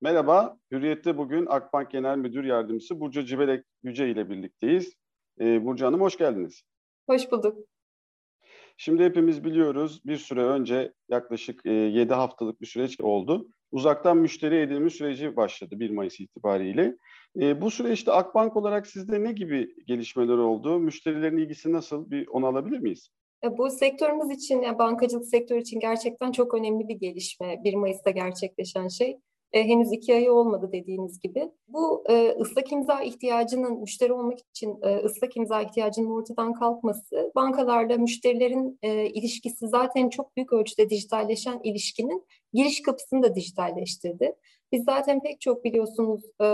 Merhaba, Hürriyet'te bugün Akbank Genel Müdür Yardımcısı Burcu Cibelek Yüce ile birlikteyiz. Ee, Burcu Hanım hoş geldiniz. Hoş bulduk. Şimdi hepimiz biliyoruz bir süre önce yaklaşık e, 7 haftalık bir süreç oldu. Uzaktan müşteri edinme süreci başladı 1 Mayıs itibariyle. E, bu süreçte Akbank olarak sizde ne gibi gelişmeler oldu? Müşterilerin ilgisi nasıl? Bir onu alabilir miyiz? E, bu sektörümüz için, yani bankacılık sektörü için gerçekten çok önemli bir gelişme. 1 Mayıs'ta gerçekleşen şey. E, henüz iki ayı olmadı dediğiniz gibi. Bu e, ıslak imza ihtiyacının, müşteri olmak için e, ıslak imza ihtiyacının ortadan kalkması, bankalarla müşterilerin e, ilişkisi zaten çok büyük ölçüde dijitalleşen ilişkinin giriş kapısını da dijitalleştirdi. Biz zaten pek çok biliyorsunuz e,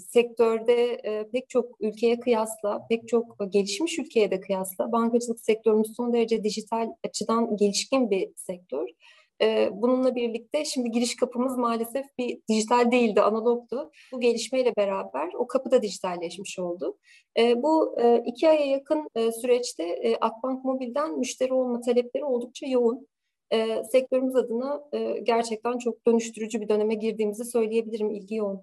sektörde e, pek çok ülkeye kıyasla, pek çok gelişmiş ülkeye de kıyasla bankacılık sektörümüz son derece dijital açıdan gelişkin bir sektör. Bununla birlikte şimdi giriş kapımız maalesef bir dijital değildi, analogdu. Bu gelişmeyle beraber o kapı da dijitalleşmiş oldu. Bu iki aya yakın süreçte Akbank Mobil'den müşteri olma talepleri oldukça yoğun. E, sektörümüz adına gerçekten çok dönüştürücü bir döneme girdiğimizi söyleyebilirim, ilgi yoğun.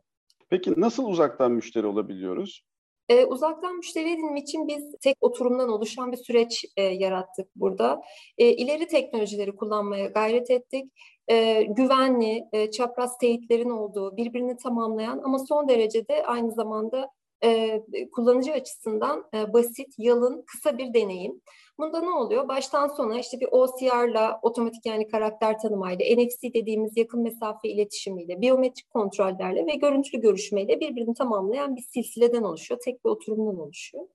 Peki nasıl uzaktan müşteri olabiliyoruz? E, uzaktan müşteri edinimi için biz tek oturumdan oluşan bir süreç e, yarattık burada. E, ileri teknolojileri kullanmaya gayret ettik. E, güvenli, e, çapraz teyitlerin olduğu, birbirini tamamlayan ama son derecede aynı zamanda e, kullanıcı açısından e, basit, yalın, kısa bir deneyim. Bunda ne oluyor? Baştan sona işte bir OCR'la, otomatik yani karakter tanımayla, NFC dediğimiz yakın mesafe iletişimiyle, biyometrik kontrollerle ve görüntülü görüşmeyle birbirini tamamlayan bir silsileden oluşuyor. Tek bir oturumdan oluşuyor.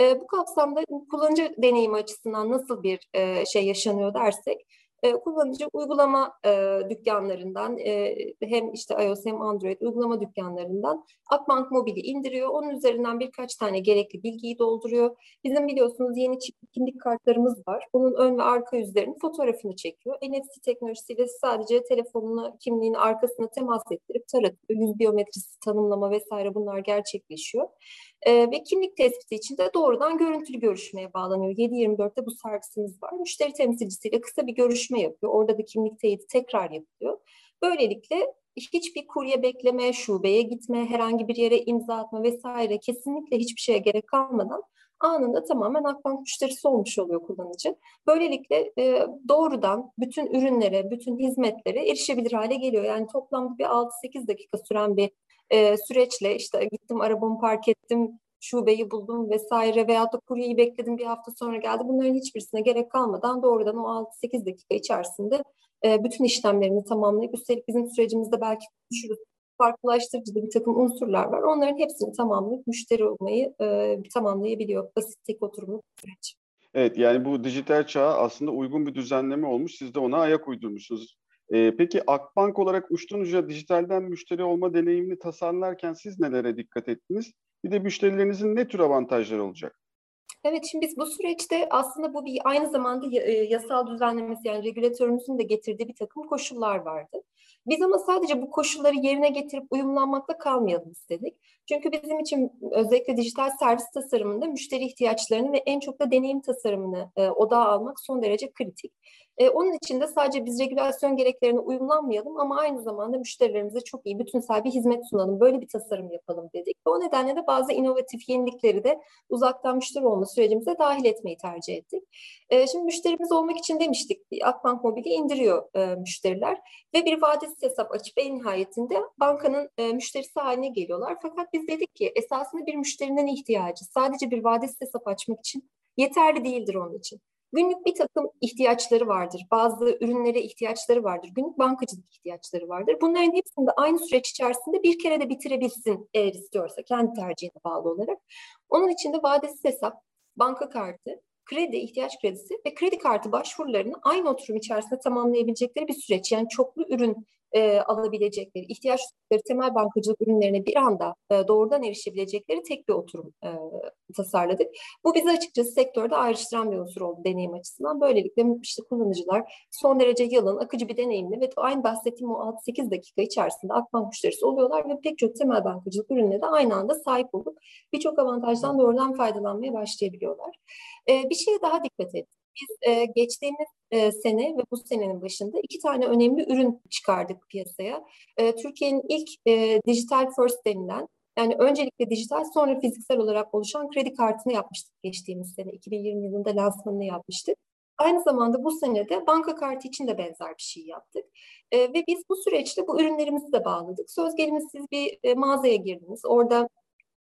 E, bu kapsamda kullanıcı deneyimi açısından nasıl bir e, şey yaşanıyor dersek, e, kullanıcı uygulama e, dükkanlarından e, hem işte iOS hem Android uygulama dükkanlarından Akbank Mobil'i indiriyor. Onun üzerinden birkaç tane gerekli bilgiyi dolduruyor. Bizim biliyorsunuz yeni çip kimlik kartlarımız var. Onun ön ve arka yüzlerinin fotoğrafını çekiyor. NFC teknolojisiyle sadece telefonunu kimliğin arkasına temas ettirip taratıyor. Yüz biyometrisi tanımlama vesaire bunlar gerçekleşiyor. E, ve kimlik tespiti için de doğrudan görüntülü görüşmeye bağlanıyor. 7-24'te bu servisimiz var. Müşteri temsilcisiyle kısa bir görüşme yapıyor. Orada da kimlik teyidi tekrar yapıyor. Böylelikle hiçbir kurye bekleme, şubeye gitme, herhangi bir yere imza atma vesaire kesinlikle hiçbir şeye gerek kalmadan anında tamamen Akbank müşterisi olmuş oluyor kullanıcı. Böylelikle e, doğrudan bütün ürünlere, bütün hizmetlere erişebilir hale geliyor. Yani toplamda bir 6-8 dakika süren bir e, süreçle işte gittim arabamı park ettim, şubeyi buldum vesaire veyahut da kuryeyi bekledim bir hafta sonra geldi. Bunların hiçbirisine gerek kalmadan doğrudan o 6-8 dakika içerisinde e, bütün işlemlerini tamamlayıp üstelik bizim sürecimizde belki konuşuruz farklılaştırıcı bir takım unsurlar var. Onların hepsini tamamlayıp müşteri olmayı e, tamamlayabiliyor. Basit tek oturumlu süreç. Evet yani bu dijital çağa aslında uygun bir düzenleme olmuş. Siz de ona ayak uydurmuşsunuz. Ee, peki Akbank olarak uçtan uca dijitalden müşteri olma deneyimini tasarlarken siz nelere dikkat ettiniz? Bir de müşterilerinizin ne tür avantajları olacak? Evet, şimdi biz bu süreçte aslında bu bir aynı zamanda e, yasal düzenlemesi yani regülatörümüzün de getirdiği bir takım koşullar vardı. Biz ama sadece bu koşulları yerine getirip uyumlanmakla kalmayalım istedik. Çünkü bizim için özellikle dijital servis tasarımında müşteri ihtiyaçlarını ve en çok da deneyim tasarımını e, odağa almak son derece kritik. E, onun için de sadece biz regülasyon gereklerine uyumlanmayalım ama aynı zamanda müşterilerimize çok iyi bütünsel bir hizmet sunalım. Böyle bir tasarım yapalım dedik. O nedenle de bazı inovatif yenilikleri de uzaktan müşteri olma sürecimize dahil etmeyi tercih ettik. E, şimdi müşterimiz olmak için demiştik Akbank Mobil'i indiriyor e, müşteriler ve bir vadesiz hesap açıp en nihayetinde bankanın e, müşterisi haline geliyorlar. Fakat biz dedik ki esasında bir müşterinin ihtiyacı sadece bir vadesiz hesap açmak için yeterli değildir onun için. Günlük bir takım ihtiyaçları vardır. Bazı ürünlere ihtiyaçları vardır. Günlük bankacılık ihtiyaçları vardır. Bunların hepsini de aynı süreç içerisinde bir kere de bitirebilsin eğer istiyorsa kendi tercihine bağlı olarak. Onun için de vadesiz hesap, banka kartı, kredi, ihtiyaç kredisi ve kredi kartı başvurularını aynı oturum içerisinde tamamlayabilecekleri bir süreç. Yani çoklu ürün e, alabilecekleri, ihtiyaç duydukları temel bankacılık ürünlerine bir anda e, doğrudan erişebilecekleri tek bir oturum e, tasarladık. Bu bizi açıkçası sektörde ayrıştıran bir unsur oldu deneyim açısından. Böylelikle işte kullanıcılar son derece yalın, akıcı bir deneyimle ve aynı bahsettiğim o 6-8 dakika içerisinde Akbank müşterisi oluyorlar ve pek çok temel bankacılık ürününe de aynı anda sahip olup birçok avantajdan doğrudan faydalanmaya başlayabiliyorlar. E, bir şeye daha dikkat ettik biz e, geçtiğimiz e, sene ve bu senenin başında iki tane önemli ürün çıkardık piyasaya. E, Türkiye'nin ilk e, dijital first denilen yani öncelikle dijital sonra fiziksel olarak oluşan kredi kartını yapmıştık geçtiğimiz sene. 2020 yılında lansmanını yapmıştık. Aynı zamanda bu senede banka kartı için de benzer bir şey yaptık. E, ve biz bu süreçte bu ürünlerimizi de bağladık. Söz gelimi siz bir e, mağazaya girdiniz. Orada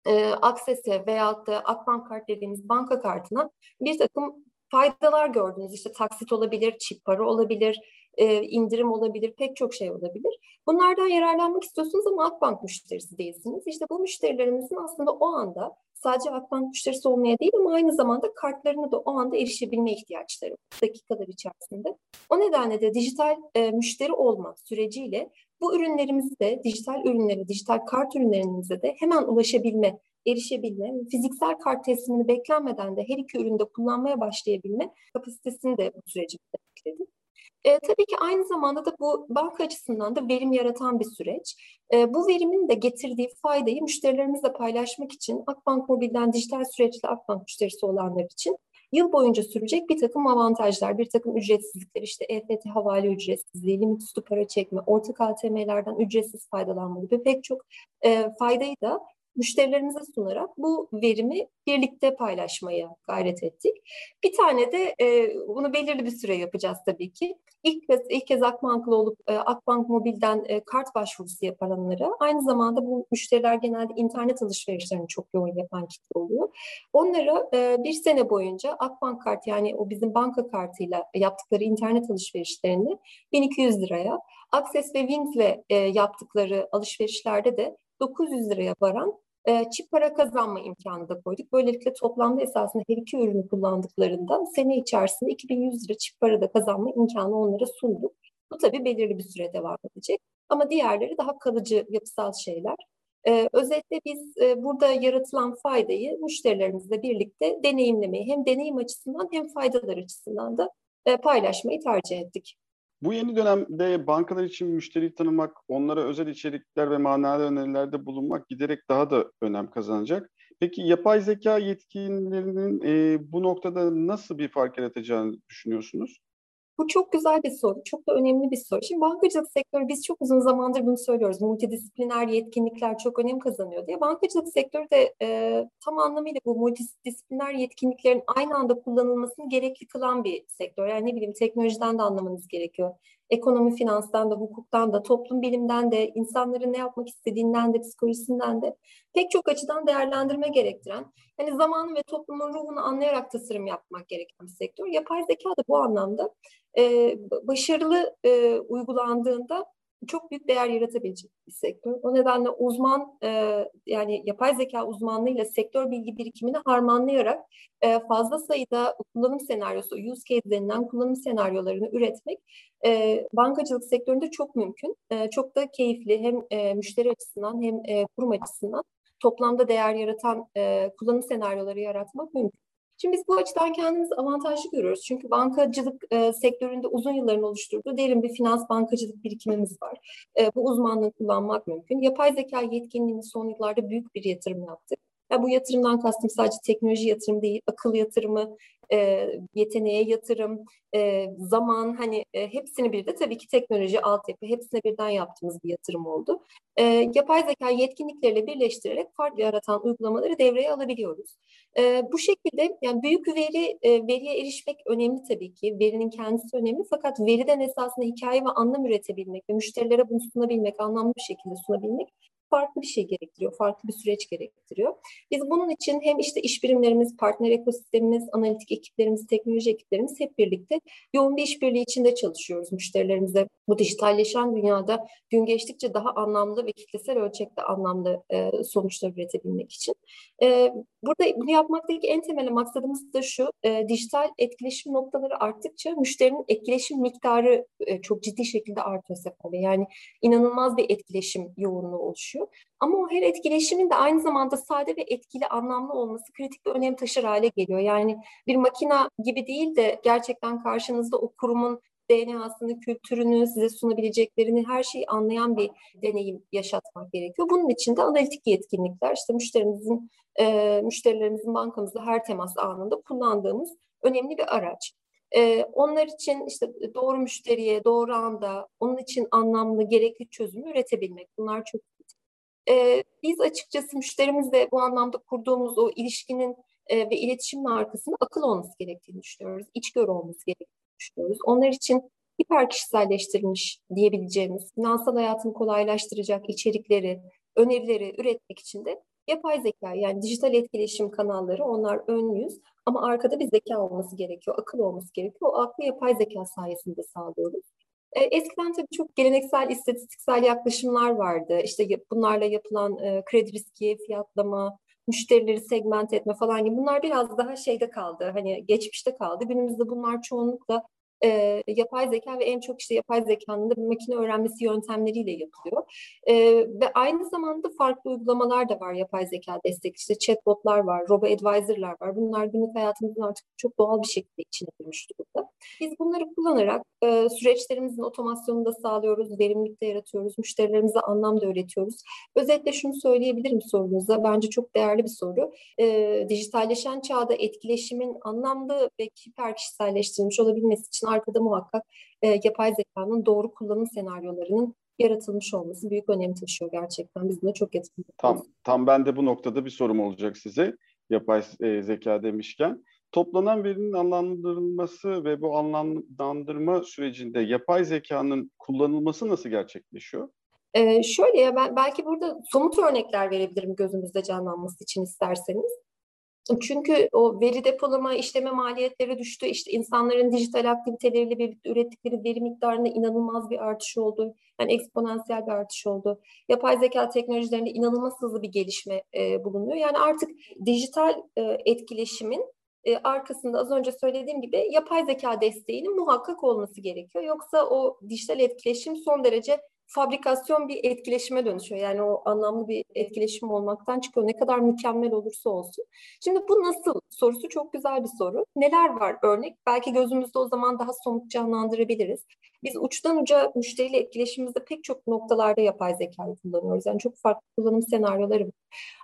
e, Access'e veyahut da Akbank kart dediğimiz banka kartına bir takım faydalar gördünüz. İşte taksit olabilir, çip para olabilir, e, indirim olabilir, pek çok şey olabilir. Bunlardan yararlanmak istiyorsunuz ama Akbank müşterisi değilsiniz. İşte bu müşterilerimizin aslında o anda sadece Akbank müşterisi olmaya değil ama aynı zamanda kartlarını da o anda erişebilme ihtiyaçları dakikalar içerisinde. O nedenle de dijital e, müşteri olma süreciyle bu ürünlerimizi de dijital ürünleri, dijital kart ürünlerimize de hemen ulaşabilme, erişebilme, fiziksel kart teslimini beklenmeden de her iki üründe kullanmaya başlayabilme kapasitesini de bu süreci bekledik. E, tabii ki aynı zamanda da bu banka açısından da verim yaratan bir süreç. E, bu verimin de getirdiği faydayı müşterilerimizle paylaşmak için Akbank Mobil'den dijital süreçle Akbank müşterisi olanlar için yıl boyunca sürecek bir takım avantajlar, bir takım ücretsizlikler, işte EFT havale ücretsizliği, limit üstü para çekme, ortak ATM'lerden ücretsiz faydalanma gibi pek çok e, faydayı da müşterilerimize sunarak bu verimi birlikte paylaşmaya gayret ettik. Bir tane de e, bunu belirli bir süre yapacağız tabii ki. İlk kez, ilk kez Akbank'la olup e, Akbank Mobil'den e, kart başvurusu yapanlara aynı zamanda bu müşteriler genelde internet alışverişlerini çok yoğun yapan kitle oluyor. Onlara e, bir sene boyunca Akbank kart yani o bizim banka kartıyla yaptıkları internet alışverişlerini 1200 liraya, Access ve Wings'le e, yaptıkları alışverişlerde de 900 liraya varan e, çip para kazanma imkanı da koyduk. Böylelikle toplamda esasında her iki ürünü kullandıklarında sene içerisinde 2100 lira çip para da kazanma imkanı onlara sunduk. Bu tabii belirli bir süre devam edecek. Ama diğerleri daha kalıcı yapısal şeyler. Ee, özetle biz e, burada yaratılan faydayı müşterilerimizle birlikte deneyimlemeyi hem deneyim açısından hem faydalar açısından da e, paylaşmayı tercih ettik. Bu yeni dönemde bankalar için müşteri tanımak, onlara özel içerikler ve manalı önerilerde bulunmak giderek daha da önem kazanacak. Peki yapay zeka yetkinlerinin e, bu noktada nasıl bir fark yaratacağını düşünüyorsunuz? Bu çok güzel bir soru, çok da önemli bir soru. Şimdi bankacılık sektörü biz çok uzun zamandır bunu söylüyoruz. Multidisipliner yetkinlikler çok önem kazanıyor diye. Bankacılık sektörü de e, tam anlamıyla bu multidisipliner yetkinliklerin aynı anda kullanılmasını gerekli kılan bir sektör. Yani ne bileyim teknolojiden de anlamanız gerekiyor ekonomi, finanstan da, hukuktan da, toplum bilimden de, insanların ne yapmak istediğinden de, psikolojisinden de pek çok açıdan değerlendirme gerektiren, hani zamanı ve toplumun ruhunu anlayarak tasarım yapmak gereken bir sektör. Yapay zeka da bu anlamda e, başarılı e, uygulandığında çok büyük değer yaratabilecek bir sektör. O nedenle uzman e, yani yapay zeka uzmanlığıyla sektör bilgi birikimini harmanlayarak e, fazla sayıda kullanım senaryosu, use case denilen kullanım senaryolarını üretmek e, bankacılık sektöründe çok mümkün. E, çok da keyifli hem e, müşteri açısından hem e, kurum açısından toplamda değer yaratan e, kullanım senaryoları yaratmak mümkün. Şimdi biz bu açıdan kendimizi avantajlı görüyoruz. Çünkü bankacılık e, sektöründe uzun yılların oluşturduğu derin bir finans bankacılık birikimimiz var. E, bu uzmanlığı kullanmak mümkün. Yapay zeka yetkinliğini son yıllarda büyük bir yatırım yaptık. Ya bu yatırımdan kastım sadece teknoloji yatırım değil, akıl yatırımı, e, yeteneğe yatırım, e, zaman hani e, hepsini bir de tabii ki teknoloji, altyapı hepsine birden yaptığımız bir yatırım oldu. E, yapay zeka yetkinlikleriyle birleştirerek farklı yaratan uygulamaları devreye alabiliyoruz. E, bu şekilde yani büyük veri e, veriye erişmek önemli tabii ki. Verinin kendisi önemli fakat veriden esasında hikaye ve anlam üretebilmek ve müşterilere bunu sunabilmek, anlamlı bir şekilde sunabilmek farklı bir şey gerektiriyor, farklı bir süreç gerektiriyor. Biz bunun için hem işte iş birimlerimiz, partner ekosistemimiz, analitik ekiplerimiz, teknoloji ekiplerimiz hep birlikte yoğun bir işbirliği içinde çalışıyoruz müşterilerimize. Bu dijitalleşen dünyada gün geçtikçe daha anlamlı ve kitlesel ölçekte anlamlı e, sonuçlar üretebilmek için. E, burada bunu yapmaktaki en temel maksadımız da şu, e, dijital etkileşim noktaları arttıkça müşterinin etkileşim miktarı e, çok ciddi şekilde artıyor Sefer Yani inanılmaz bir etkileşim yoğunluğu oluşuyor. Ama o her etkileşimin de aynı zamanda sade ve etkili, anlamlı olması kritik bir önem taşır hale geliyor. Yani bir makina gibi değil de gerçekten karşınızda o kurumun DNA'sını, kültürünü, size sunabileceklerini her şeyi anlayan bir deneyim yaşatmak gerekiyor. Bunun için de analitik yetkinlikler, işte müşterimizin, e, müşterilerimizin bankamızda her temas anında kullandığımız önemli bir araç. E, onlar için işte doğru müşteriye, doğru anda, onun için anlamlı, gerekli çözümü üretebilmek. Bunlar çok e, biz açıkçası müşterimizle bu anlamda kurduğumuz o ilişkinin e, ve iletişimin arkasında akıl olması gerektiğini düşünüyoruz. İçgörü olması gerektiğini düşünüyoruz. Onlar için hiper kişiselleştirilmiş diyebileceğimiz finansal hayatını kolaylaştıracak içerikleri, önerileri üretmek için de yapay zeka yani dijital etkileşim kanalları onlar ön yüz ama arkada bir zeka olması gerekiyor, akıl olması gerekiyor. O aklı yapay zeka sayesinde sağlıyoruz. E, eskiden tabii çok geleneksel istatistiksel yaklaşımlar vardı. İşte bunlarla yapılan e, kredi riski, fiyatlama, müşterileri segment etme falan gibi bunlar biraz daha şeyde kaldı. Hani geçmişte kaldı. Günümüzde bunlar çoğunlukla e, yapay zeka ve en çok işte yapay zekanın da makine öğrenmesi yöntemleriyle yapılıyor. E, ve aynı zamanda farklı uygulamalar da var yapay zeka destekli. İşte chatbotlar var, robo advisor'lar var. Bunlar günlük hayatımızın artık çok doğal bir şekilde içine girmiş durumda. Biz bunları kullanarak e, süreçlerimizin otomasyonunu da sağlıyoruz, verimlilikte yaratıyoruz, müşterilerimize anlam da öğretiyoruz. Özetle şunu söyleyebilirim sorunuza. Bence çok değerli bir soru. E, dijitalleşen çağda etkileşimin anlamlı ve hiper kişiselleştirilmiş olabilmesi için arkada muhakkak e, yapay zekanın doğru kullanım senaryolarının yaratılmış olması büyük önem taşıyor gerçekten. Biz buna çok etkili. Tam, tam ben de bu noktada bir sorum olacak size. Yapay e, zeka demişken. Toplanan verinin anlamlandırılması ve bu anlamlandırma sürecinde yapay zekanın kullanılması nasıl gerçekleşiyor? Ee, şöyle ya ben belki burada somut örnekler verebilirim gözümüzde canlanması için isterseniz. Çünkü o veri depolama, işleme maliyetleri düştü. İşte insanların dijital aktiviteleriyle birlikte ürettikleri veri miktarında inanılmaz bir artış oldu. Yani eksponansiyel bir artış oldu. Yapay zeka teknolojilerinde inanılmaz hızlı bir gelişme e, bulunuyor. Yani artık dijital e, etkileşimin e, arkasında az önce söylediğim gibi yapay zeka desteğinin muhakkak olması gerekiyor. Yoksa o dijital etkileşim son derece fabrikasyon bir etkileşime dönüşüyor. Yani o anlamlı bir etkileşim olmaktan çıkıyor. Ne kadar mükemmel olursa olsun. Şimdi bu nasıl sorusu çok güzel bir soru. Neler var örnek? Belki gözümüzde o zaman daha somut canlandırabiliriz. Biz uçtan uca müşteriyle etkileşimimizde pek çok noktalarda yapay zekayı kullanıyoruz. Yani çok farklı kullanım senaryoları var.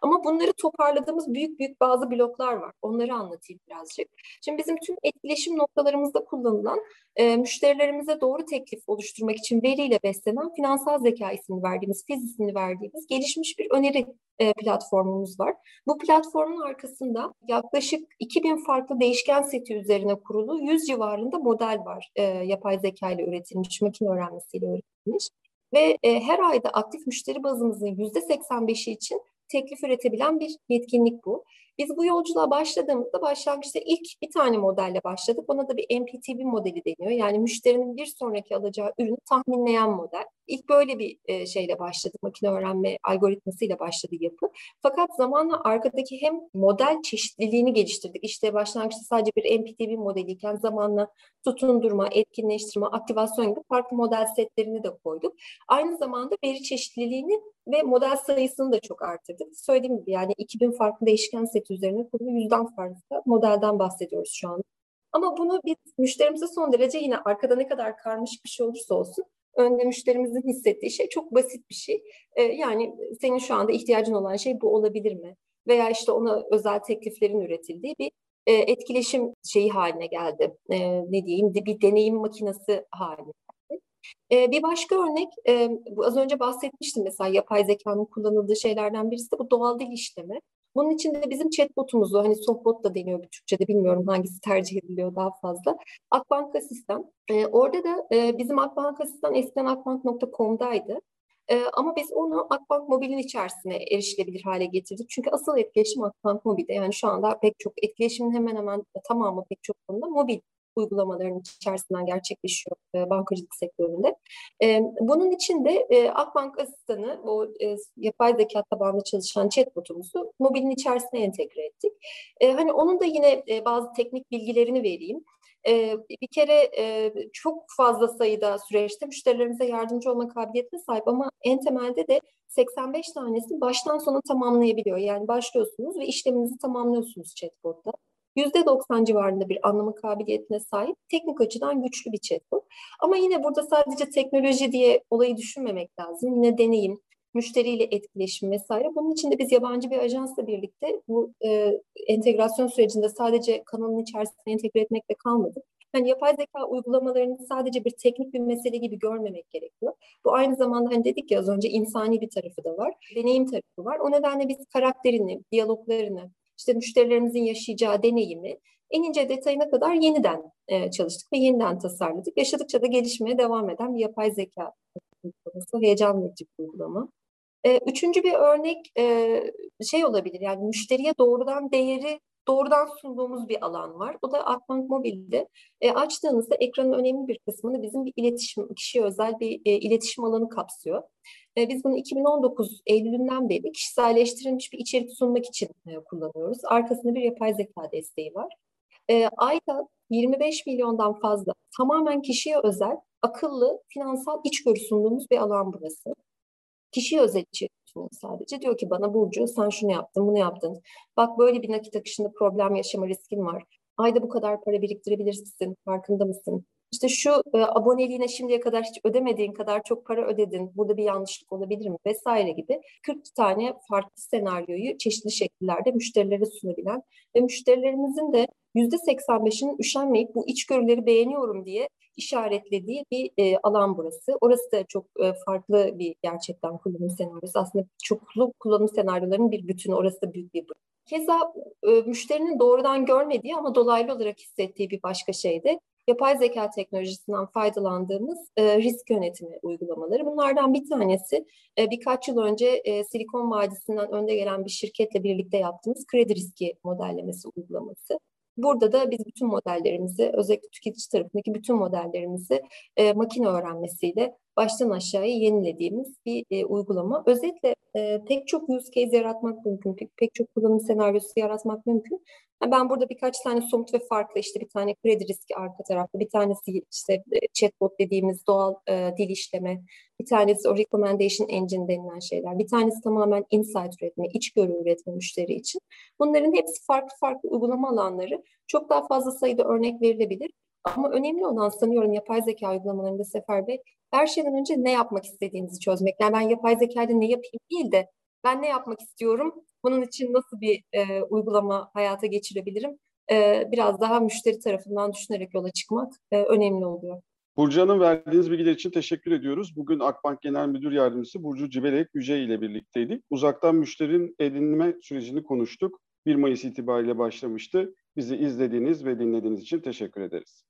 Ama bunları toparladığımız büyük büyük bazı bloklar var. Onları anlatayım birazcık. Şimdi bizim tüm etkileşim noktalarımızda kullanılan e, müşterilerimize doğru teklif oluşturmak için veriyle beslenen finansal zeka ismini verdiğimiz, fiz ismini verdiğimiz gelişmiş bir öneri e, platformumuz var. Bu platformun arkasında yaklaşık 2000 farklı değişken seti üzerine kurulu 100 civarında model var. E, yapay zeka ile üretilmiş, makine öğrenmesiyle üretilmiş. Ve e, her ayda aktif müşteri bazımızın %85'i için teklif üretebilen bir yetkinlik bu. Biz bu yolculuğa başladığımızda başlangıçta ilk bir tane modelle başladık. Ona da bir MPTB modeli deniyor. Yani müşterinin bir sonraki alacağı ürünü tahminleyen model. İlk böyle bir e, şeyle başladı. Makine öğrenme algoritmasıyla başladı yapı. Fakat zamanla arkadaki hem model çeşitliliğini geliştirdik. İşte başlangıçta sadece bir MPTB modeliyken zamanla tutundurma, etkinleştirme, aktivasyon gibi farklı model setlerini de koyduk. Aynı zamanda veri çeşitliliğini ve model sayısını da çok arttırdık. Söylediğim gibi yani 2000 farklı değişken set üzerine kurulu yüzden fazla modelden bahsediyoruz şu an. Ama bunu biz müşterimize son derece yine arkada ne kadar karmaşık bir şey olursa olsun önde müşterimizin hissettiği şey çok basit bir şey. Ee, yani senin şu anda ihtiyacın olan şey bu olabilir mi? Veya işte ona özel tekliflerin üretildiği bir e, etkileşim şeyi haline geldi. E, ne diyeyim bir deneyim makinesi haline e, bir başka örnek, e, bu az önce bahsetmiştim mesela yapay zekanın kullanıldığı şeylerden birisi de bu doğal dil işleme. Bunun için de bizim chatbotumuzu, hani softbot da deniyor bir Türkçe'de bilmiyorum hangisi tercih ediliyor daha fazla. Akbank Asistan. E, orada da e, bizim Akbank Asistan eskiden akbank.com'daydı. E, ama biz onu Akbank Mobil'in içerisine erişilebilir hale getirdik. Çünkü asıl etkileşim Akbank Mobil'de. Yani şu anda pek çok etkileşimin hemen hemen tamamı pek çok konuda mobil uygulamaların içerisinden gerçekleşiyor e, bankacılık sektöründe. E, bunun için de e, Akbank asistanı, o e, yapay zeka tabanlı çalışan chatbotumuzu mobilin içerisine entegre ettik. E, hani onun da yine e, bazı teknik bilgilerini vereyim. E, bir kere e, çok fazla sayıda süreçte müşterilerimize yardımcı olma kabiliyetine sahip ama en temelde de 85 tanesini baştan sona tamamlayabiliyor. Yani başlıyorsunuz ve işleminizi tamamlıyorsunuz chatbotta. %90 civarında bir anlama kabiliyetine sahip teknik açıdan güçlü bir chatbot. Ama yine burada sadece teknoloji diye olayı düşünmemek lazım. Yine deneyim, müşteriyle etkileşim vesaire. Bunun için de biz yabancı bir ajansla birlikte bu e, entegrasyon sürecinde sadece kanalın içerisine entegre etmekle kalmadık. hani yapay zeka uygulamalarını sadece bir teknik bir mesele gibi görmemek gerekiyor. Bu aynı zamanda hani dedik ya az önce insani bir tarafı da var, deneyim tarafı var. O nedenle biz karakterini, diyaloglarını, işte müşterilerimizin yaşayacağı deneyimi en ince detayına kadar yeniden e, çalıştık ve yeniden tasarladık. Yaşadıkça da gelişmeye devam eden bir yapay zeka uygulaması, heyecan verici bir uygulama. E, üçüncü bir örnek e, şey olabilir yani müşteriye doğrudan değeri doğrudan sunduğumuz bir alan var. O da Akbank Mobil'de. E, açtığınızda ekranın önemli bir kısmını bizim bir iletişim, kişiye özel bir e, iletişim alanı kapsıyor. Biz bunu 2019 Eylül'ünden beri kişiselleştirilmiş bir içerik sunmak için e, kullanıyoruz. Arkasında bir yapay zeka desteği var. E, ayda 25 milyondan fazla tamamen kişiye özel akıllı finansal içgörü sunduğumuz bir alan burası. Kişiye özel içerik sunuyor sadece. Diyor ki bana Burcu sen şunu yaptın, bunu yaptın. Bak böyle bir nakit akışında problem yaşama riskin var. Ayda bu kadar para biriktirebilirsin, farkında mısın? İşte şu e, aboneliğine şimdiye kadar hiç ödemediğin kadar çok para ödedin. Burada bir yanlışlık olabilir mi? Vesaire gibi 40 tane farklı senaryoyu çeşitli şekillerde müşterilere sunabilen ve müşterilerimizin de %85'inin üşenmeyip bu içgörüleri beğeniyorum diye işaretlediği bir e, alan burası. Orası da çok e, farklı bir gerçekten kullanım senaryosu. Aslında çoklu kullanım senaryolarının bir bütünü. Orası da büyük bir bölüm. Keza e, müşterinin doğrudan görmediği ama dolaylı olarak hissettiği bir başka şey de yapay zeka teknolojisinden faydalandığımız e, risk yönetimi uygulamaları. Bunlardan bir tanesi e, birkaç yıl önce e, Silikon Vadisi'nden önde gelen bir şirketle birlikte yaptığımız kredi riski modellemesi uygulaması. Burada da biz bütün modellerimizi, özellikle tüketici tarafındaki bütün modellerimizi e, makine öğrenmesiyle baştan aşağıya yenilediğimiz bir e, uygulama. Özetle e, pek çok use case yaratmak mümkün, pek, çok kullanım senaryosu yaratmak mümkün. Ben burada birkaç tane somut ve farklı işte bir tane kredi riski arka tarafta, bir tanesi işte e, chatbot dediğimiz doğal e, dil işleme, bir tanesi o recommendation engine denilen şeyler, bir tanesi tamamen insight üretme, içgörü üretme müşteri için. Bunların hepsi farklı farklı uygulama alanları. Çok daha fazla sayıda örnek verilebilir. Ama önemli olan sanıyorum yapay zeka uygulamalarında Sefer Bey, her şeyden önce ne yapmak istediğinizi çözmek. Yani ben yapay zekayla ne yapayım değil de ben ne yapmak istiyorum, bunun için nasıl bir e, uygulama hayata geçirebilirim? E, biraz daha müşteri tarafından düşünerek yola çıkmak e, önemli oluyor. Burcu Hanım verdiğiniz bilgiler için teşekkür ediyoruz. Bugün Akbank Genel Müdür Yardımcısı Burcu Cibelek Yüce ile birlikteydik. Uzaktan müşterinin edinme sürecini konuştuk. 1 Mayıs itibariyle başlamıştı. Bizi izlediğiniz ve dinlediğiniz için teşekkür ederiz.